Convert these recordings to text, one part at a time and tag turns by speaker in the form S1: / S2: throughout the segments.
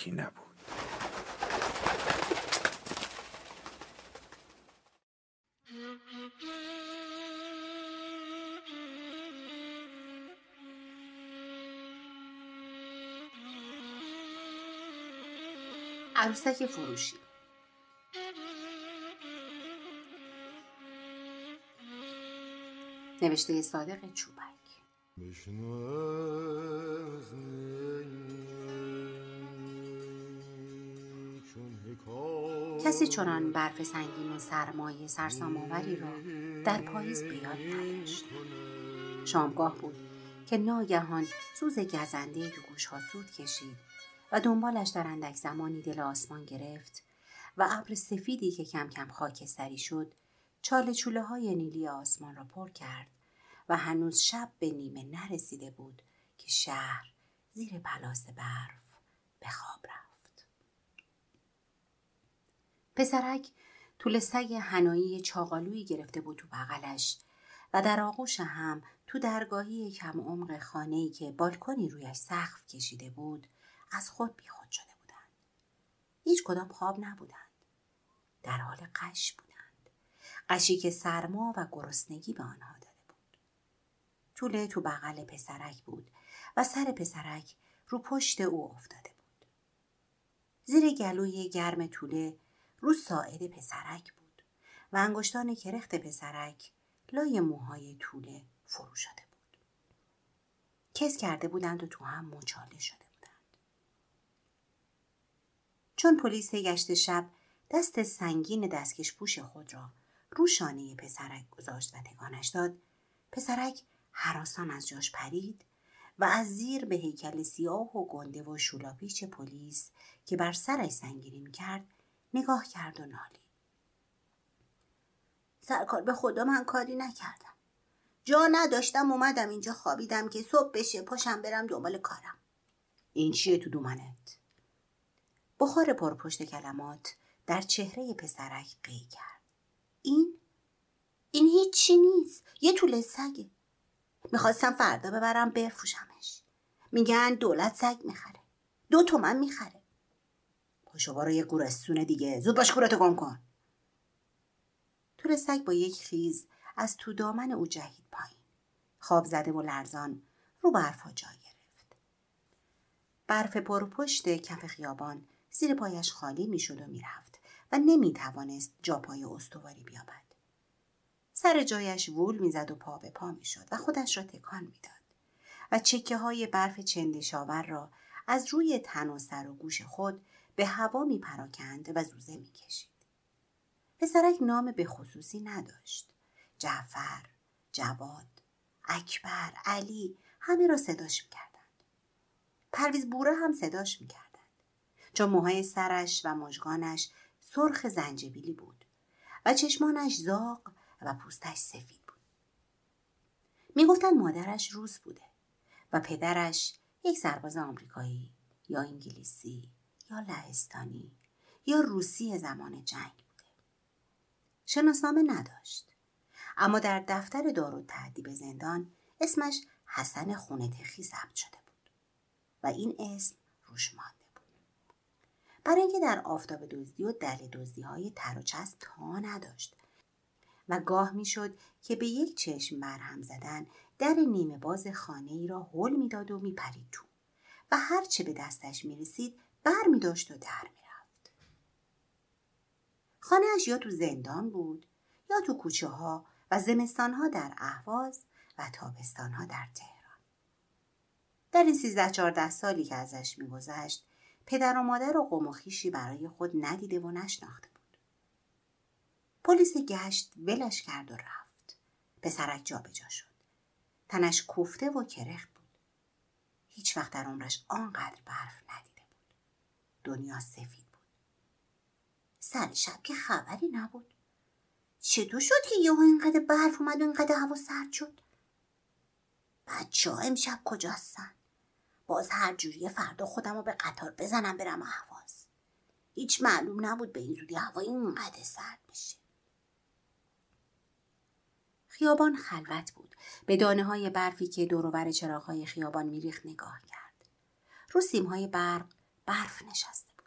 S1: یکی نبود.
S2: عروسک فروشی. نوشته صادق چوبک کسی چنان برف سنگین و سرمایه سرسامآوری را در پاییز بیاد نداشت شامگاه بود که ناگهان سوز گزنده تو گوشها سود کشید و دنبالش در اندک زمانی دل آسمان گرفت و ابر سفیدی که کم کم خاکستری شد چاله چوله های نیلی آسمان را پر کرد و هنوز شب به نیمه نرسیده بود که شهر زیر پلاس برف به خواب رفت. پسرک طول سگ هنایی چاقالویی گرفته بود تو بغلش و در آغوش هم تو درگاهی کم عمق خانه‌ای که بالکنی رویش سقف کشیده بود از خود بیخود شده بودند. هیچ کدام خواب نبودند. در حال قش بودند. قشی که سرما و گرسنگی به آنها داد. طوله تو بغل پسرک بود و سر پسرک رو پشت او افتاده بود. زیر گلوی گرم طوله رو ساعد پسرک بود و انگشتان کرخت پسرک لای موهای طوله فرو شده بود. کس کرده بودند و تو هم مچاله شده بودند. چون پلیس گشت شب دست سنگین دستکش پوش خود را رو شانه پسرک گذاشت و تکانش داد پسرک حراسان از جاش پرید و از زیر به هیکل سیاه و گنده و شولاپیچ پلیس که بر سرش سنگینی کرد نگاه کرد و نالید سرکار به خدا من کاری نکردم. جا نداشتم اومدم اینجا خوابیدم که صبح بشه پاشم برم دنبال کارم. این چیه تو دومنت؟ بخار پرپشت کلمات در چهره پسرک قی کرد. این؟ این هیچی نیست. یه طول سگه. می‌خواستم فردا ببرم بفروشمش. میگن دولت سگ می‌خره. دو تومن می‌خره. پاشو برو یه گورستون دیگه. زود باش گورتو گم کن. تور سگ با یک خیز از تو دامن او جهید پایین. خواب زده و لرزان رو برفا جا گرفت. برف پر پشت کف خیابان زیر پایش خالی می‌شد و می‌رفت و نمی‌توانست جا پای استواری بیابد. سر جایش وول می‌زد و پا به پا می‌شد و خودش را تکان می‌داد و چکه های برف چندشاور را از روی تن و سر و گوش خود به هوا می پراکند و زوزه می کشید. پسرک نام به خصوصی نداشت. جعفر، جواد، اکبر، علی همه را صداش کردند. پرویز بوره هم صداش می‌کردند چون موهای سرش و مژگانش سرخ زنجبیلی بود و چشمانش زاغ و پوستش سفید بود می‌گفتند مادرش روس بوده و پدرش یک سرباز آمریکایی یا انگلیسی یا لهستانی یا روسی زمان جنگ بوده. شناسنامه نداشت. اما در دفتر دار و تعدیب زندان اسمش حسن خونتخی ثبت شده بود و این اسم روش مانده بود. برای اینکه در آفتاب دزدی و دل دزدی های تر و چسب تا نداشت و گاه می‌شد که به یک چشم مرهم زدن در نیمه باز خانه ای را هل می‌داد و میپرید تو و هرچه به دستش می‌رسید بر می داشت و در می‌رفت خانهاش یا تو زندان بود یا تو کوچه ها و زمستان ها در اهواز و تابستان ها در تهران. در این سیزده چهارده سالی که ازش میگذشت پدر و مادر و قوم و خیشی برای خود ندیده و نشناخته بود. پلیس گشت ولش کرد و رفت. پسرک جابجا شد. تنش کوفته و کرخت بود. هیچ وقت در عمرش آنقدر برف ندیده بود دنیا سفید بود. سر شب که خبری نبود. چطور شد که یهو اینقدر برف اومد و اینقدر هوا سرد شد؟ بچه ها امشب کجاستن؟ باز هر جوری فردا خودم رو به قطار بزنم برم احواز هیچ معلوم نبود به این زودی هوا اینقدر سرد بشه. خیابان خلوت بود. به دانه های برفی که دوروبر چراغ های خیابان میریخت نگاه کرد. رو سیم های برق برف نشسته بود.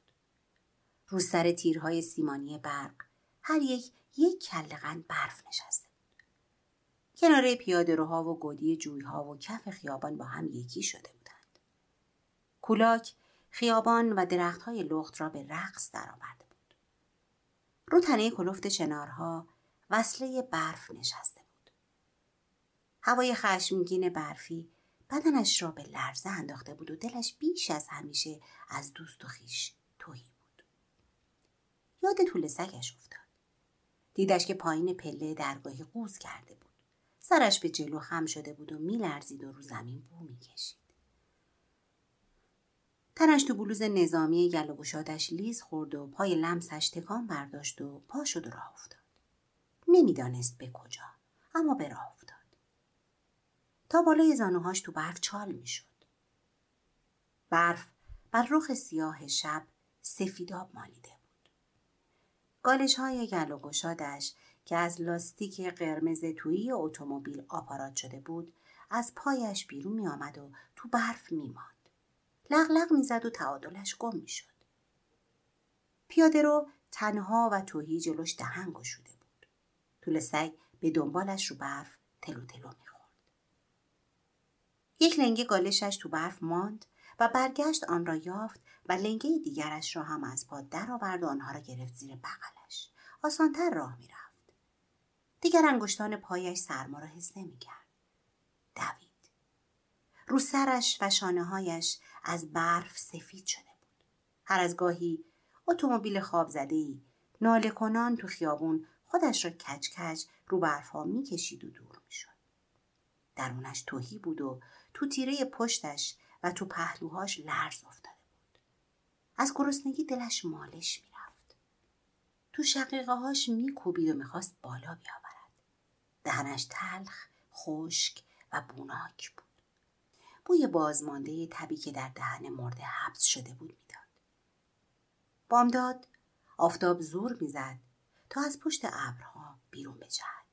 S2: رو سر تیرهای سیمانی برق هر یک یک کلقن برف نشسته بود. کناره پیاده روها و گودی جویها و کف خیابان با هم یکی شده بودند. کولاک خیابان و درختهای لخت را به رقص درآورده بود. رو تنه کلفت چنارها وصله برف نشسته بود. هوای خشمگین برفی بدنش را به لرزه انداخته بود و دلش بیش از همیشه از دوست و خیش توهی بود. یاد طول سگش افتاد. دیدش که پایین پله درگاهی قوز کرده بود. سرش به جلو خم شده بود و میلرزید و رو زمین بو می‌کشید. تنش تو بلوز نظامی گل لیز خورد و پای لمسش تکان برداشت و پا شد و راه افتاد. نمی‌دانست به کجا اما به راه تا بالای زانوهاش تو برف چال می‌شد برف بر رخ سیاه شب سفیداب مالیده گالش های گل و گشادش که از لاستیک قرمز تویی اتومبیل آپارات شده بود از پایش بیرون می آمد و تو برف می ماند. لغلق می زد و تعادلش گم می شد. پیاده رو تنها و توهی جلوش دهن گشوده بود. طول سگ به دنبالش رو برف تلو تلو می. یک لنگه گالشش تو برف ماند و برگشت آن را یافت و لنگه دیگرش را هم از پا درآورد و آنها را گرفت زیر بغلش. آسانتر راه می‌رفت. دیگر انگشتان پایش سرما را حس نمی‌کرد. دوید. رو سرش و شانه هایش از برف سفید شده بود. هر از گاهی اتومبیل خواب زده ای ناله کنان تو خیابون خودش را کچ کچ رو برف ها می‌کشید و دور می‌شد. درونش توهی بود و تو تیره پشتش و تو پهلوهاش لرز افتاده بود. از گرسنگی دلش مالش می‌رفت. تو شقیقه هاش میکوبید و می‌خواست بالا بیاورد. دهنش تلخ، خشک و بوناک بود. بوی بازمانده تبی که در دهن مرده حبس شده بود می‌داد. بامداد آفتاب زور می‌زد تا از پشت ابرها بیرون بجهد.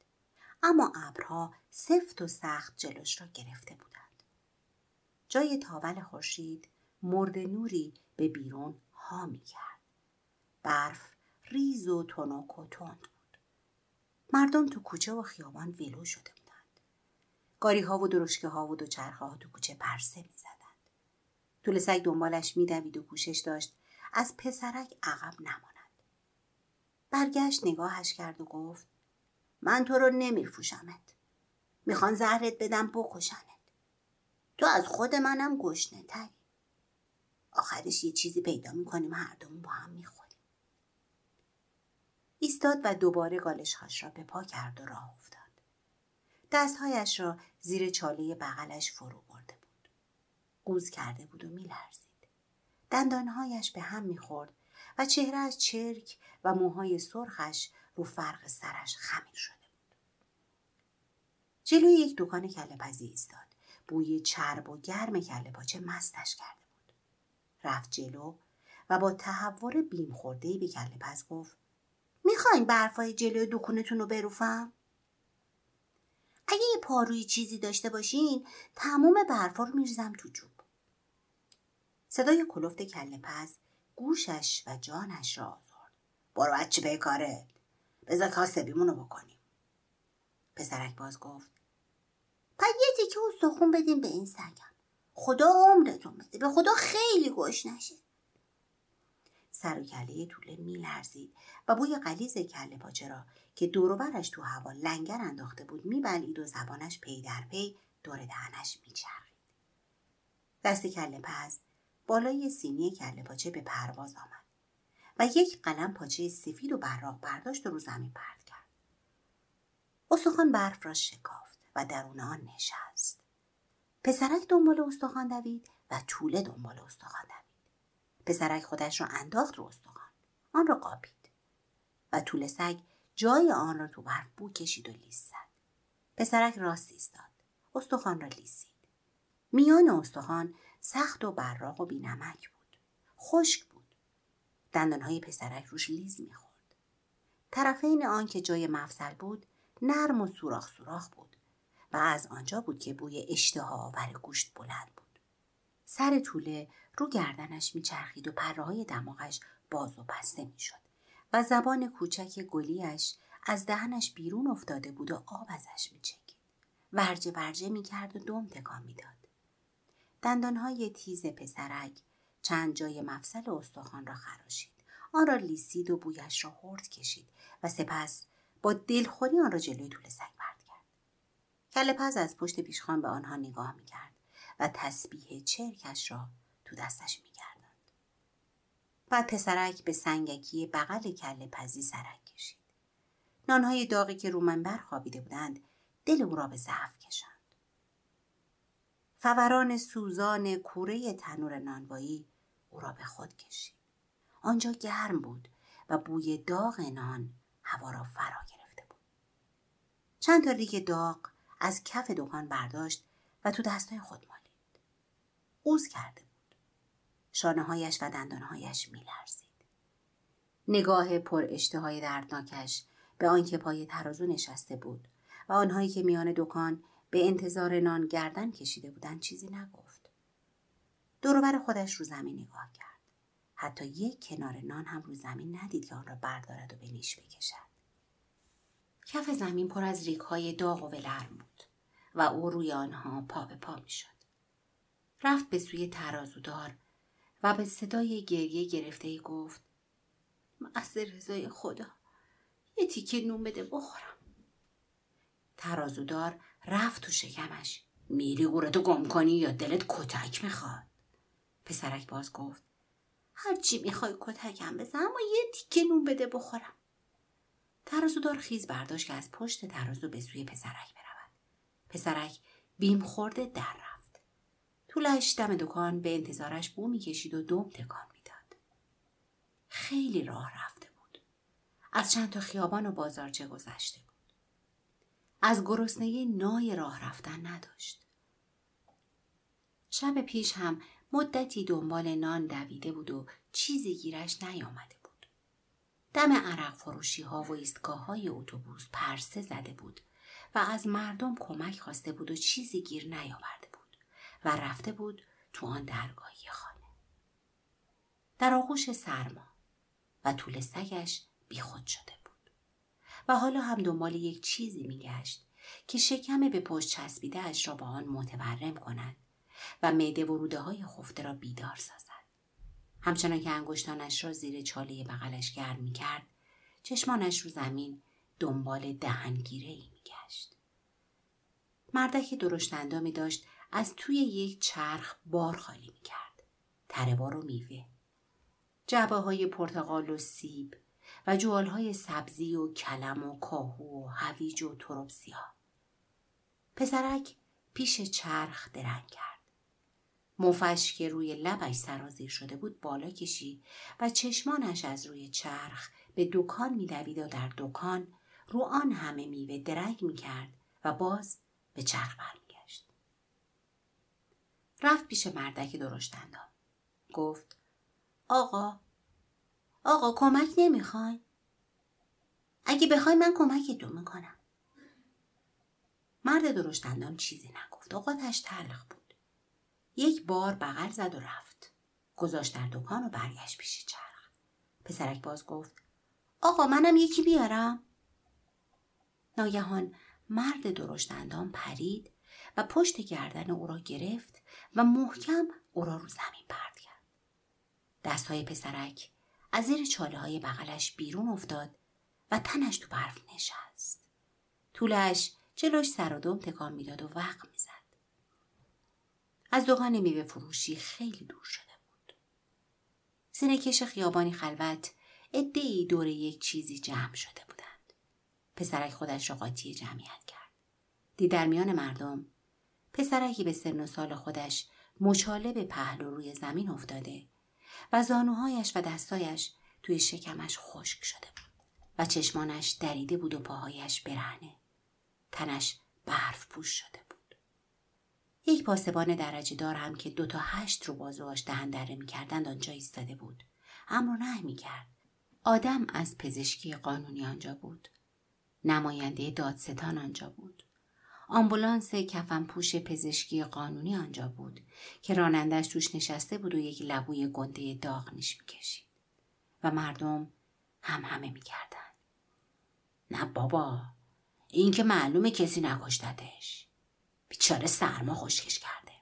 S2: اما ابرها سفت و سخت جلوش را گرفته بودند. جای تاول خورشید مرد نوری به بیرون ها می کرد. برف ریز و تنک و تند بود. مردم تو کوچه و خیابان ولو شده بودند. گاری ها و درشکه ها و دوچرخه ها تو کوچه پرسه می زدند. طول سگ دنبالش می دوید و کوشش داشت از پسرک عقب نماند. برگشت نگاهش کرد و گفت من تو رو نمیفروشمت. می‌خوان زهرت بدم بکشنت. تو از خود منم گشنه تری. آخرش یه چیزی پیدا می‌کنیم هر دومون با هم می‌خوریم. ایستاد و دوباره گالشهاش را به پا کرد و راه افتاد. دستهایش را زیر چاله بغلش فرو برده بود. قوز کرده بود و میلرزید دندانهایش به هم می‌خورد و چهرهش چرک و موهای سرخش رو فرق سرش خمیر شده بود جلوی یک دکان کله پزی ایستاد بوی چرب و گرم کله پاچه مستش کرده بود رفت جلو و با تحور بیم خورده به کله پز گفت می‌خواین برفای جلوی دکونتون رو بروفم؟ اگه یه پاروی چیزی داشته باشین تمام برفا رو میرزم تو جوب. صدای کلفت کله پز گوشش و جانش را آزرد. برو بچه به کاره. بذار کاسبیمونو بکنیم. پسرک باز گفت پس یه تیکه استخون بدیم به این سگم. خدا عمرتون بده. به خدا خیلی گوش نشه. سر و کله طوله میلرزید و بوی قلیز کله پاچه را که دوروبرش تو هوا لنگر انداخته بود میبلید و زبانش پی در پی دور دهنش میچرخید دست کله پز بالای سینی کله پاچه به پرواز آمد و یک قلم پاچه سفید و براق برداشت و رو زمین پرد کرد استخوان برف را شکافت و درون آن نشست. پسرک دنبال استخوان دوید و طوله دنبال استخوان دوید. پسرک خودش را انداخت رو استخوان. آن را قاپید. و طول سگ جای آن را تو برف بو کشید و لیس زد. پسرک راست ایستاد. استخوان را لیسید. میان استخوان سخت و براق و بینمک بود. خشک بود. دندانهای پسرک روش لیز می‌خورد. طرفین آن که جای مفصل بود نرم و سوراخ سوراخ بود. و از آنجا بود که بوی اشتها آور گوشت بلند بود. سر طوله رو گردنش میچرخید و پره های دماغش باز و بسته می‌شد و زبان کوچک گلیش از دهنش بیرون افتاده بود و آب ازش میچکید. ورجه ورجه می‌کرد و دم تکان می‌داد. دندانهای تیز پسرک چند جای مفصل استخوان را خراشید. آن را لیسید و بویش را هرد کشید و سپس با دلخوری آن را جلوی طول سگ کرد کله پز از پشت پیشخان به آنها نگاه می‌کرد و تسبیح چرکش را تو دستش میگرداند. بعد پسرک به سنگکی بغل کله پزی سرک کشید. نانهای داغی که رو منبر خوابیده بودند دل او را به ضعف کشاند. فوران سوزان کوره تنور نانوایی او را به خود کشید. آنجا گرم بود و بوی داغ نان هوا را فرا گرفته بود. چند تا ریگ داغ از کف دکان برداشت و تو دستای خود مالید. قوز کرده بود. شانه هایش و دندانهایش میلرزید. نگاه پر اشتهای دردناکش به آنکه پای ترازو نشسته بود و آنهایی که میان دکان به انتظار نان گردن کشیده بودند چیزی نگفت. دوروبر خودش رو زمین نگاه کرد. حتی یک کنار نان هم رو زمین ندید که آن را بردارد و به نیش بکشد. کف زمین پر از ریک های داغ و ولرم بود و او روی آنها پا به پا می‌شد. رفت به سوی ترازودار و به صدای گریه گرفته گفت محض رضای خدا یه تیکه نون بده بخورم. ترازودار رفت تو شکمش. میری گورتو گم کنی یا دلت کتک می‌خواد. پسرک باز گفت هرچی می‌خوای کتکم بزن اما یه تیکه نون بده بخورم. ترازودار خیز برداشت که از پشت ترازو به سوی پسرک برود. پسرک بیم خورده در رفت. طولش دم دکان به انتظارش بو می‌کشید و دم تکان می‌داد. خیلی راه رفته بود. از چند تا خیابان و بازارچه گذشته بود. از گرسنگی نای راه رفتن نداشت. شب پیش هم مدتی دنبال نان دویده بود و چیزی گیرش نیامده. دم عرق فروشی ها و ایستگاه های اتوبوس پرسه زده بود و از مردم کمک خواسته بود و چیزی گیر نیاورده بود و رفته بود تو آن درگاهی خانه. در آغوش سرما و طول سگش بیخود شده بود و حالا هم دنبال یک چیزی میگشت که شکم به پشت چسبیده اش را با آن متورم کند و معده و روده های خفته را بیدار سازد. همچنان که انگشتانش را زیر چاله بغلش گرم می کرد، چشمانش رو زمین دنبال دهنگیره ای می گشت. مردک درشت اندامی داشت از توی یک چرخ بار خالی می کرد. تره بار و میوه. جعبه های پرتقال و سیب و جوال های سبزی و کلم و کاهو و هویج و تروب سیاه. پسرک پیش چرخ درنگ کرد. مفش که روی لبش سرازیر شده بود بالا کشید و چشمانش از روی چرخ به دکان میدوید و در دکان رو آن همه میوه درک می‌کرد و باز به چرخ برمیگشت. رفت پیش مردک درشتندان. گفت آقا آقا کمک نمی‌خوای؟ اگه بخوای من کمکتون می‌کنم. مرد درشتندان چیزی نگفت. اوقاتش تلخ بود. یک بار بغل زد و رفت. گذاشت در دکان و برگشت پیش چرخ. پسرک باز گفت آقا منم یکی بیارم. ناگهان مرد درشتندان پرید و پشت گردن او را گرفت و محکم او را رو زمین پرد کرد. دستهای پسرک از زیر چاله های بغلش بیرون افتاد و تنش تو برف نشست. طولش جلوش سر و دم تکان می‌داد و وقت می‌زد. از دکان میوه فروشی خیلی دور شده بود. سینه کش خیابانی خلوت ادهی دور یک چیزی جمع شده بودند. پسرک خودش را قاطی جمعیت کرد. دید در میان مردم پسرکی به سن و سال خودش مچاله به پهلو روی زمین افتاده و زانوهایش و دستایش توی شکمش خشک شده بود و چشمانش دریده بود و پاهایش برهنه. تنش برف پوش شده بود. یک پاسبان درجه دار هم که دو تا هشت رو بازوهاش دهن دره می‌کردند آنجا ایستاده بود. امر نه می‌کرد. آدم از پزشکی قانونی آنجا بود. نماینده دادستان آنجا بود. آمبولانس کفن پوش پزشکی قانونی آنجا بود که رانندش توش نشسته بود و یک لبوی گنده داغ نیش می‌کشید. و مردم هم همه می‌کردن نه بابا این که معلومه کسی نکشتتش. بیچاره سرما خشکش کرده.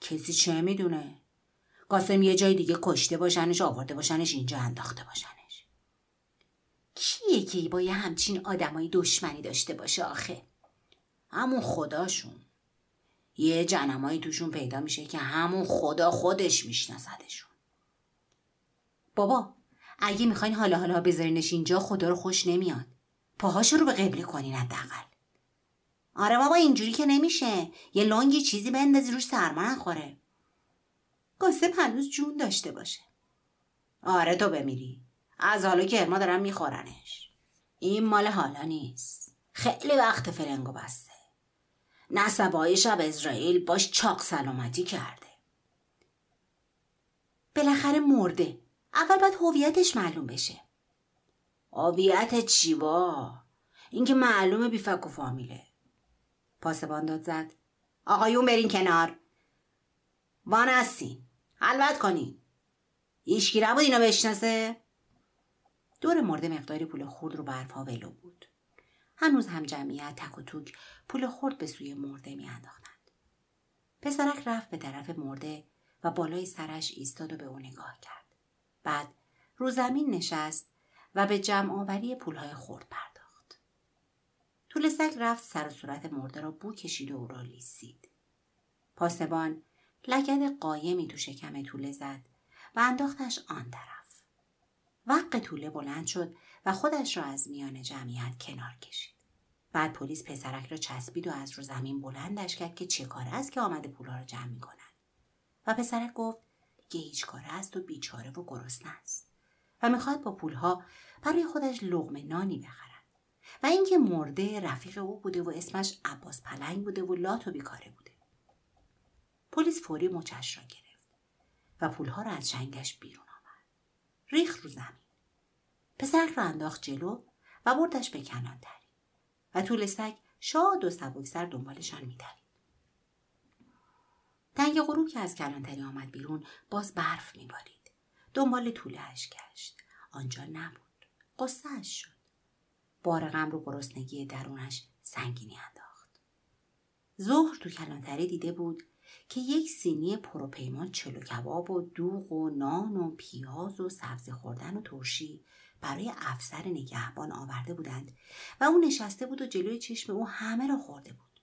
S2: کسی چه می‌دونه؟ قاسم یه جای دیگه کشته باشنش آورده باشنش اینجا انداخته باشنش. کیه که با یه همچین آدمای دشمنی داشته باشه آخه؟ همون خداشون. یه جنمایی توشون پیدا میشه که همون خدا خودش میشناسدشون. بابا اگه می‌خواین حالا حالا بذارینش اینجا خدا رو خوش نمیاد. پاهاشو رو به قبله کنین حداقل. آره بابا اینجوری که نمیشه. یه لنگی چیزی بندازی روش سرما نخوره. قاسم هنوز جون داشته باشه. آره تو بمیری. از حالا که ارما دارن میخورنش. این مال حالا نیست. خیلی وقت فرنگو بسته. نسبای شب اسرائیل باش چاق سلامتی کرده. بالاخره مرده. اول باید هویتش معلوم بشه. هویت چی با؟ اینکه معلومه بیفک و فامیله. پاسبان داد زد. آقایون برین کنار. وان هستین حلوت کنین. ایشکی نبود اینو بشناسه. دور مرده مقداری پول خورد رو برفا ولو بود. هنوز هم جمعیت تک و توک پول خورد به سوی مرده میانداختند پسرک رفت به طرف مرده و بالای سرش ایستاد و به او نگاه کرد. بعد رو زمین نشست و به جمع آوری پولهای خورد پرداخت. طول سگ رفت سر و صورت مرده را بو کشید و او را لیسید. پاسبان لگد قایمی تو شکم طوله زد و انداختش آن طرف. وق طوله بلند شد و خودش را از میان جمعیت کنار کشید. بعد پلیس پسرک را چسبید و از رو زمین بلندش کرد که چه کار است که آمده پولها را جمع می کند. و پسرک گفت که هیچ کار است و بیچاره و گرسنه است. و می‌خواد با پولها برای خودش لغم نانی بخرد و اینکه مرده رفیق او بوده و اسمش عباس پلنگ بوده و لات و بیکاره بوده. پلیس فوری مچش را گرفت و پولها را از چنگش بیرون آورد. ریخ رو زمین. پسرک را انداخت جلو و بردش به کنان تری و طول سگ شاد و سبکسر دنبالشان میدرید. تنگ غروب که از کلانتری آمد بیرون باز برف میبارید. دنبال طولش گشت. آنجا نبود. قصهش شد. بار غم رو گرسنگی درونش سنگینی انداخت. ظهر تو کلانتری دیده بود که یک سینی پروپیمان چلو کباب و دوغ و نان و پیاز و سبزی خوردن و ترشی برای افسر نگهبان آورده بودند و او نشسته بود و جلوی چشم او همه را خورده بود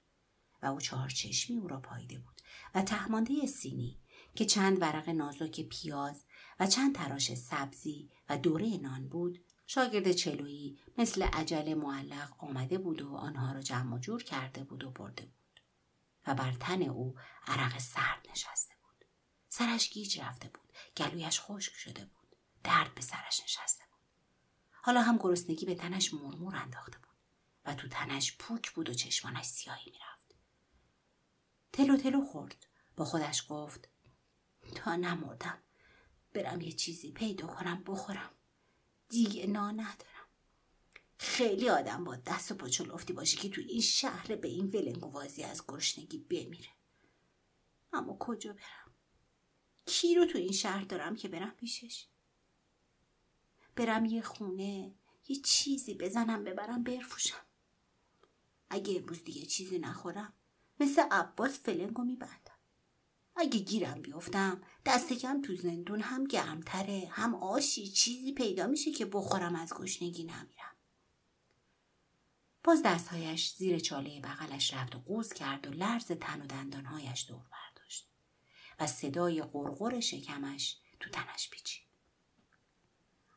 S2: و او چهار چشمی او را پاییده بود و تهمانده سینی که چند ورق نازک پیاز و چند تراش سبزی و دوره نان بود شاگرد چلویی مثل عجل معلق آمده بود و آنها را جمع و جور کرده بود و برده بود و بر تن او عرق سرد نشسته بود. سرش گیج رفته بود. گلویش خشک شده بود. درد به سرش نشسته بود. حالا هم گرسنگی به تنش مرمور انداخته بود و تو تنش پوک بود و چشمانش سیاهی می‌رفت. تلو تلو خورد. با خودش گفت تا نمردم برم یه چیزی پیدا کنم بخورم. دیگه نا ندارم. خیلی آدم با دست و پاچو لفتی باشه که تو این شهر به این ولنگوازی از گرسنگی بمیره. اما کجا برم؟ کی رو تو این شهر دارم که برم پیشش؟ برم یه خونه یه چیزی بزنم ببرم برفوشم اگه امروز دیگه چیزی نخورم مثل عباس فلنگو میبندم اگه گیرم بیفتم دست کم تو زندون هم گرمتره هم آشی چیزی پیدا میشه که بخورم از گشنگی نمیرم. باز دستهایش زیر چاله بغلش رفت و قوز کرد و لرز تن و دندانهایش دور برداشت و صدای قرقر شکمش تو تنش پیچید.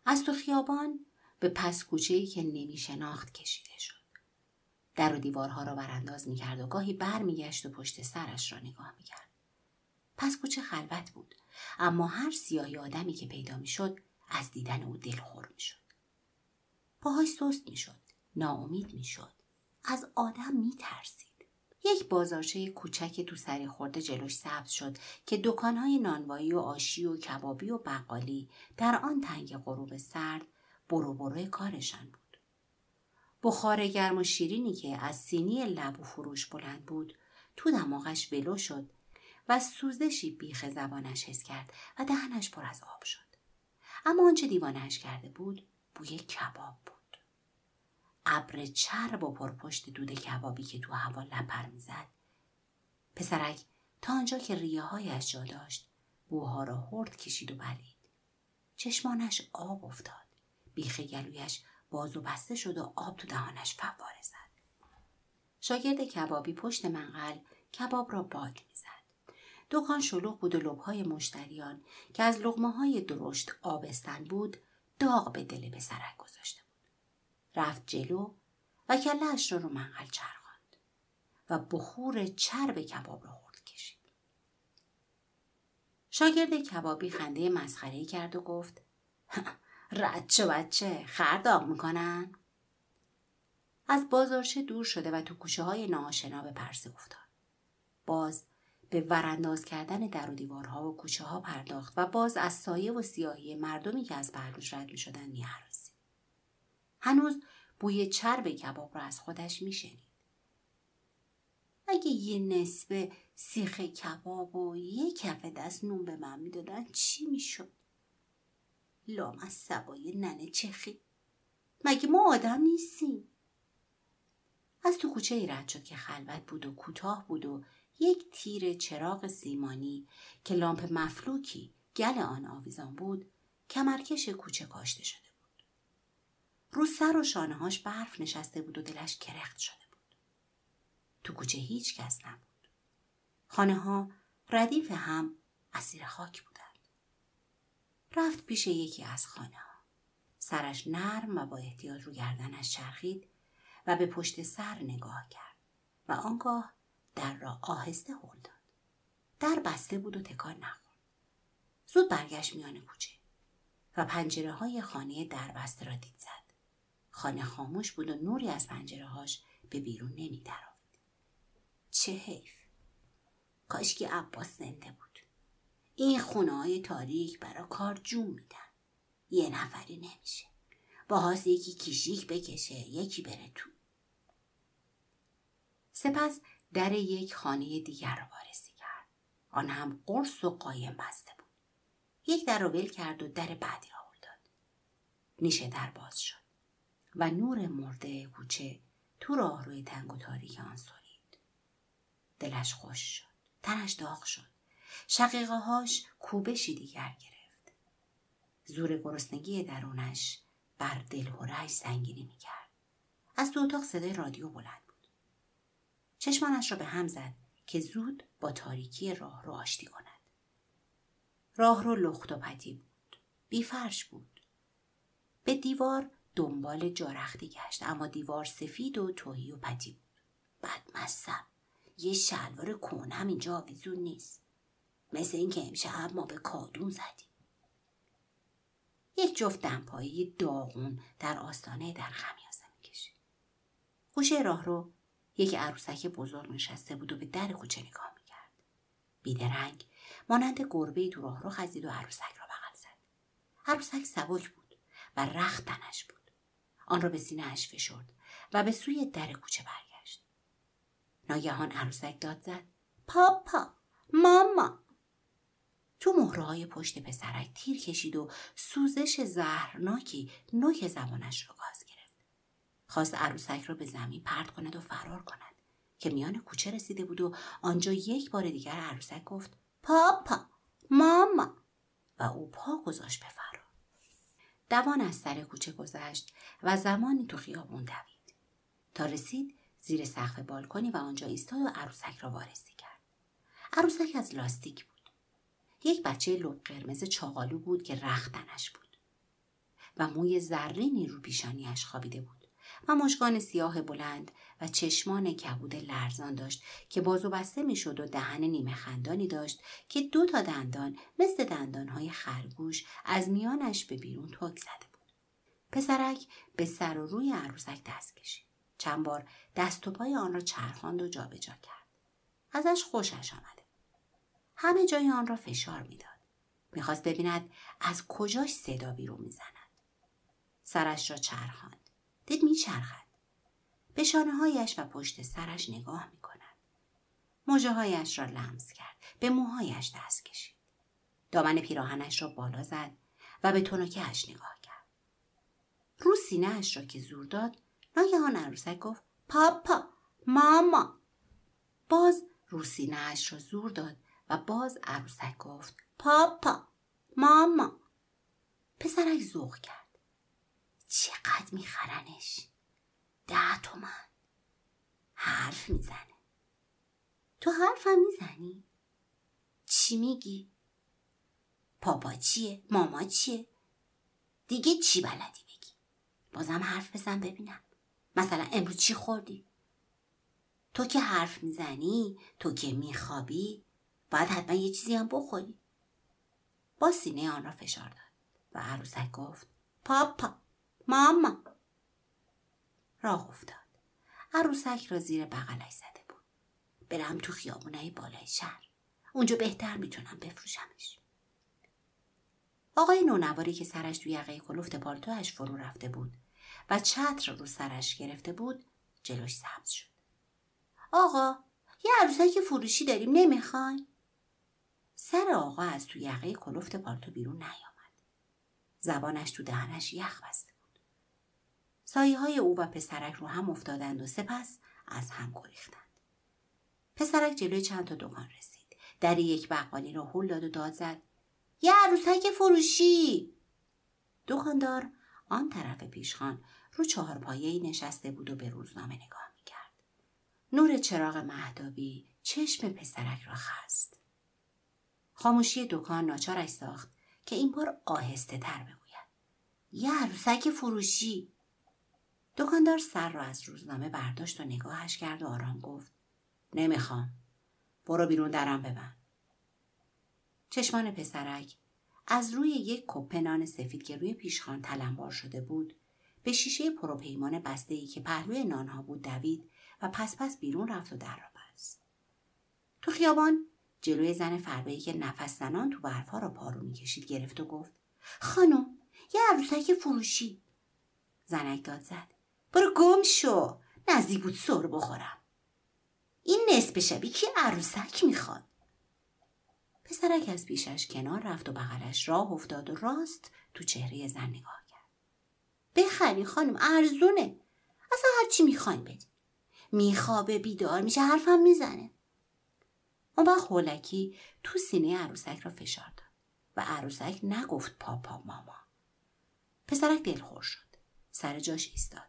S2: از تو خیابان به پس کوچه‌ای که نمی شناخت کشیده شد. در و دیوارها را برانداز می‌کرد و گاهی بر میگشت و پشت سرش را نگاه می‌کرد. پس کوچه خلوت بود. اما هر سیاهی آدمی که پیدا می‌شد از دیدن او دلخور می‌شد. پاهاش سست می‌شد ناامید می‌شد. از آدم میترسید. یک بازارچه کوچک تو سری خورده جلوش سبز شد که دکانهای نانوایی و آشی و کبابی و بقالی در آن تنگ غروب سرد برو بروی کارشان بود. بخار گرم و شیرینی که از سینی لب و فروش بلند بود تو دماغش ولو شد و سوزشی بیخ زبانش حس کرد و دهنش پر از آب شد. اما آنچه دیوانش کرده بود بوی کباب بود. ابر چرب و پرپشت دود کبابی که تو هوا لپر می‌زد پسرک تا آنجا که ریه هایش جا داشت بوها را هرد کشید و بلید چشمانش آب افتاد بیخ گلویش باز و بسته شد و آب تو دهانش فواره زد شاگرد کبابی پشت منقل کباب را باد دکان شلوغ بود و لبهای مشتریان که از لغمه های درشت آبستن بود داغ به دل پسرک گذاشته رفت جلو و کلهاش را رو منقل چرخاند و بخور چرب کباب را خورد کشید. شاگرد کبابی خنده مسخره کرد و گفت رد چه بچه خر داغ می‌کنن؟ از بازارچه دور شده و تو کوچه های ناآشنا به پرسه افتاد. باز به ورانداز کردن در و دیوارها و کوچه ها پرداخت و باز از سایه و سیاهی مردمی که از پهلوش رد می شدن می هنوز بوی چرب کباب را از خودش میشنید. اگه یه نصف سیخ کباب و یه کف دست نون به من می‌دادن چی می‌شد؟ لام از سبای ننه چخی. مگه ما آدم نیستیم؟ از تو کوچه ای رد شد که خلوت بود و کوتاه بود و یک تیر چراغ سیمانی که لامپ مفلوکی گل آن آویزان بود کمرکش کوچه کاشته شده رو سر و شانههاش برف نشسته بود و دلش کرخت شده بود. تو کوچه هیچ کس نبود. خانه ها ردیف هم اسیر خاک بودند. رفت پیش یکی از خانه ها. سرش نرم و با احتیاط رو گردنش چرخید و به پشت سر نگاه کرد و آنگاه در را آهسته هل داد. در بسته بود و تکان نخورد. زود برگشت میان کوچه و پنجره های خانه در بسته را دید زد. خانه خاموش بود و نوری از پنجره هاش به بیرون نمی درآمد. چه حیف. کاشکی عباس زنده بود. این خونه های تاریک برا کار جون میدن. یه نفری نمیشه. باهاس یکی کیشیک بکشه یکی بره تو. سپس در یک خانه دیگر را وارسی کرد. آن هم قرص و قایم بسته بود. یک در رو ول کرد و در بعدی را داد. نیشه در باز شد. و نور مرده کوچه تو راه روی تنگ و تاریک آن سرید دلش خوش شد تنش داغ شد شقیقه هاش کوبشی دیگر گرفت زور گرسنگی درونش بر دل و سنگینی می‌کرد از تو اتاق صدای رادیو بلند چشمانش را به هم زد که زود با تاریکی راه رو آشتی کند. راه رو لخت و پتی بود. بیفرش بود. به دیوار دنبال جارختی گشت اما دیوار سفید و توهی و پتی بود. بعد مستم یه شلوار کونم اینجا آویزون نیست. مثل اینکه امشب ما به کادون زدیم. یک جفت دمپایی داغون در آستانه در خمیازه می‌کشید. گوشه راه رو یک عروسک بزرگ نشسته بود و به در کوچه نگاه می‌کرد. بیدرنگ مانند گربه تو راه رو خزید و عروسک را بغل زد. عروسک سبک بود و رخت تنش بود. آن را به سینه اش فشرد و به سوی در کوچه برگشت. ناگهان عروسک داد زد. پاپا ماما. تو مهره پشت پسرک تیر کشید و سوزش زهرناکی نوک زبانش را گاز خواست عروسک را به زمین پرت کند و فرار کند. که میان کوچه رسیده بود و آنجا یک بار دیگر عروسک گفت پاپا ماما. و او پا گذاشت به فرار. دوان از سر کوچه گذشت و زمانی تو خیابون دوید. تا رسید زیر سقف بالکنی و آنجا ایستاد و عروسک را وارسی کرد. عروسک از لاستیک بود. یک بچه لب قرمز چاقالو بود که رختنش بود و موی زرینی رو پیشانیش خوابیده بود. و مشگان سیاه بلند و چشمان کبود لرزان داشت که بازو بسته می‌شد و دهن نیمه خندانی داشت که دو تا دندان مثل دندانهای خرگوش از میانش به بیرون تاک زده بود. پسرک به سر و روی عروسک دست کشید. چند بار دست و پای آن را چرخاند و جابجا کرد. ازش خوشش آمده. همه جای آن را فشار می‌داد. می‌خواست ببیند از کجاش صدا بیرون می‌زند. سرش را چرخاند. دید میچرخد. به شانه هایش و پشت سرش نگاه می کند. موجه هایش را لمس کرد. به موهایش دست کشید. دامن پیراهنش را بالا زد و به تنکهش نگاه کرد. رو سینه اش را که زور داد ناگهان عروسک گفت پاپا ماما باز رو سینه اش را زور داد و باز عروسک گفت پاپا ماما پسرک ذوق کرد چقدر میخرنش ده تومن حرف می‌زنه تو حرفم می‌زنی؟ چی میگی؟ پاپا چیه؟ ماما چیه؟ دیگه چی بلدی بگی؟ بازم حرف بزن ببینم مثلا امروز چی خوردی؟ تو که حرف می‌زنی تو که میخوابی باید حتما یه چیزی هم بخوری با سینه آن را فشار داد و عروسک گفت پاپا ماما. راه افتاد. عروسک را زیر بغلش زده بود. برم تو خیابونه بالای شهر. اونجا بهتر می‌تونم بفروشمش. آقای نونواری که سرش تو یقه کلفت پالتوش فرو رفته بود و چتر رو سرش گرفته بود جلوش سبز شد. آقا یه عروسک فروشی داریم نمی‌خواین؟ سر آقا از تو یقه کلفت پالتو بیرون نیامد. زبانش تو دهنش یخ بسته سایه های او و پسرک رو هم افتادند و سپس از هم گریختند. پسرک جلوی چند تا دکان رسید. در یک بقالی را هل داد و داد زد. یه عروسک فروشی! دکاندار آن طرف پیشخان رو چهار پایه نشسته بود و به روزنامه نگاه می‌کرد. نور چراغ مهدابی چشم پسرک را خست. خاموشی دکان ناچارش ساخت که این بار آهسته تر بگوید. یه عروسک فروشی! دکاندار سر را از روزنامه برداشت و نگاهش کرد و آرام گفت. نمی‌خوام. برو بیرون درم ببند. چشمان پسرک از روی یک کپه نان سفید که روی پیشخان تلمبار شده بود به شیشه پروپیمان بسته ای که پهلوی نانها بود دوید و پس پس بیرون رفت و در را بست. تو خیابان؟ جلوی زن فربهی که نفس زنان تو برفها را پارو می‌کشید گرفت و گفت خانم یه عروسک فروشی. زنک داد زد. برو گم شو. نزدیک بود سر بخورم. این نصف شبی که عروسک می‌خواد. پسرک از پیشش کنار رفت و بغلش راه افتاد و راست تو چهره زن نگاه کرد. بخری خانم ارزونه. اصلا هرچی می‌خواین بدین. میخوابه بیدار میشه حرفم می‌زنه. اون وقت هولکی تو سینه عروسک را فشار داد و عروسک نگفت پاپا ماما. پسرک دلخور شد. سر جاش ایستاد.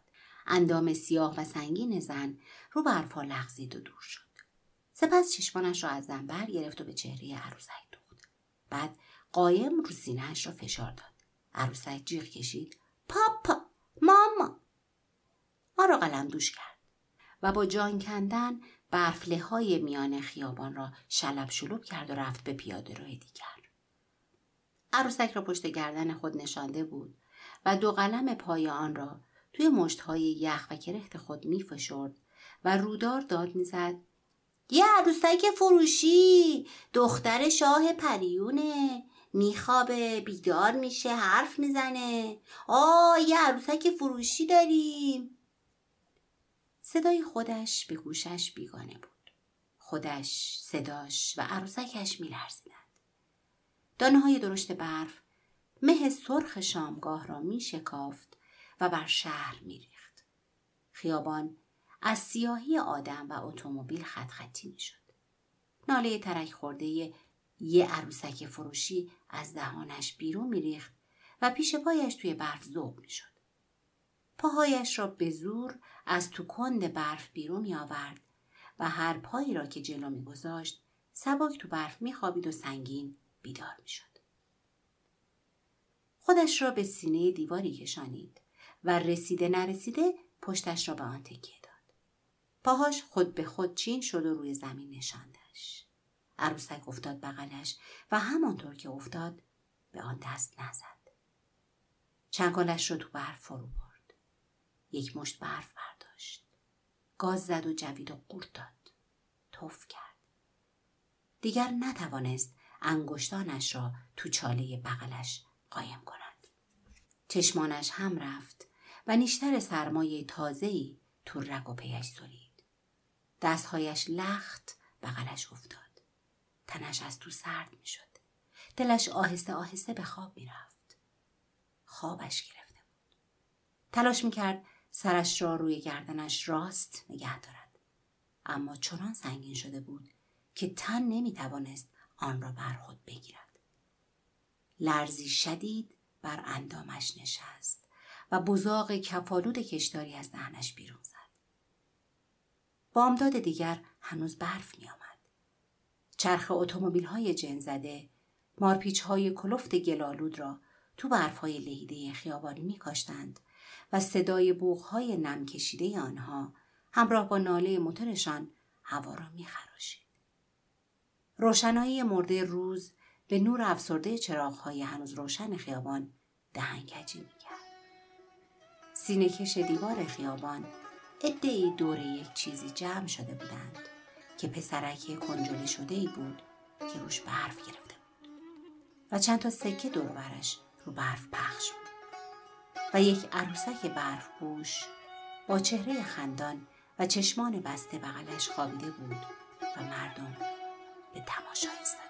S2: اندام سیاه و سنگین زن رو برفا لغزید و دور شد. سپس چشمانش را از زن برگرفت و به چهره عروسک دوخت. بعد قایم رو سینهاش را فشار داد. عروسک جیغ کشید. پاپا ماما ما را قلم دوش کرد و با جان کندن برفله های میان خیابان را شلب شلوب کرد و رفت به پیاده روی دیگر. عروسک را پشت گردن خود نشانده بود و دو قلم پای آن را توی مشتهای یخ و کرخت خود می فشرد و رودار داد می‌زد. یه عروسک فروشی دختر شاه پریونه میخوابه بیدار میشه حرف می‌زنه. آ یه عروسک فروشی داریم. صدای خودش به گوشش بیگانه بود. خودش صداش و عروسکش میلرزیدند. دانه های درشت برف مه سرخ شامگاه را می شکافت و بر شهر می ریخت. خیابان از سیاهی آدم و اتومبیل خط خطی می شد. ناله ترک خورده یه عروسک فروشی از دهانش بیرون می ریخت و پیش پایش توی برف زوب می شد. پاهایش را به زور از تو کند برف بیرون می آورد و هر پایی را که جلو می گذاشت سبک تو برف می خوابید و سنگین بیدار می شد. خودش را به سینه دیواری کشانید و رسیده نرسیده پشتش را به آن تکیه داد. پاهاش خود به خود چین شد و روی زمین نشاندش. عروسک افتاد بغلش و همانطور که افتاد به آن دست نزد. چنگالش را تو برف فرو برد. یک مشت برف برداشت. گاز زد و جوید و قورت داد. توف کرد. دیگر نتوانست انگشتانش را تو چاله بغلش قایم کند. چشمانش هم رفت و نیشتر سرمایه تازهی تو رگ و پیش سرید. دستهایش لخت بغلش افتاد. تنش از تو سرد می شد. دلش آهسته آهسته به خواب می رفت. خوابش گرفته بود. تلاش می کرد سرش را روی گردنش راست نگه دارد. اما چنان سنگین شده بود که تن نمی توانست آن را بر خود بگیرد. لرزی شدید بر اندامش نشست و بزاق کفالود کشداری از دهنش بیرون زد. بامداد دیگر هنوز برف می آمد. چرخ اتومبیل های جن زده مارپیچ های کلفت گلالود را تو برف های لهیده خیابانی می کاشتند و صدای بوغ های نم کشیده آنها همراه با ناله موتورشان هوا را می خراشید. روشنایی مرده روز به نور افسرده چراغهای هنوز روشن خیابان دهنکجی می‌کرد سینه کش دیوار خیابان ادعی دور یک چیزی جمع شده بودند که پسرک کنجلی شده ای بود که روش برف گرفته بود و چند تا سکه دور برش رو برف پخش بود و یک عروسک برف پوش با چهره خندان و چشمان بسته بغلش خوابیده بود و مردم به تماشا ایستاده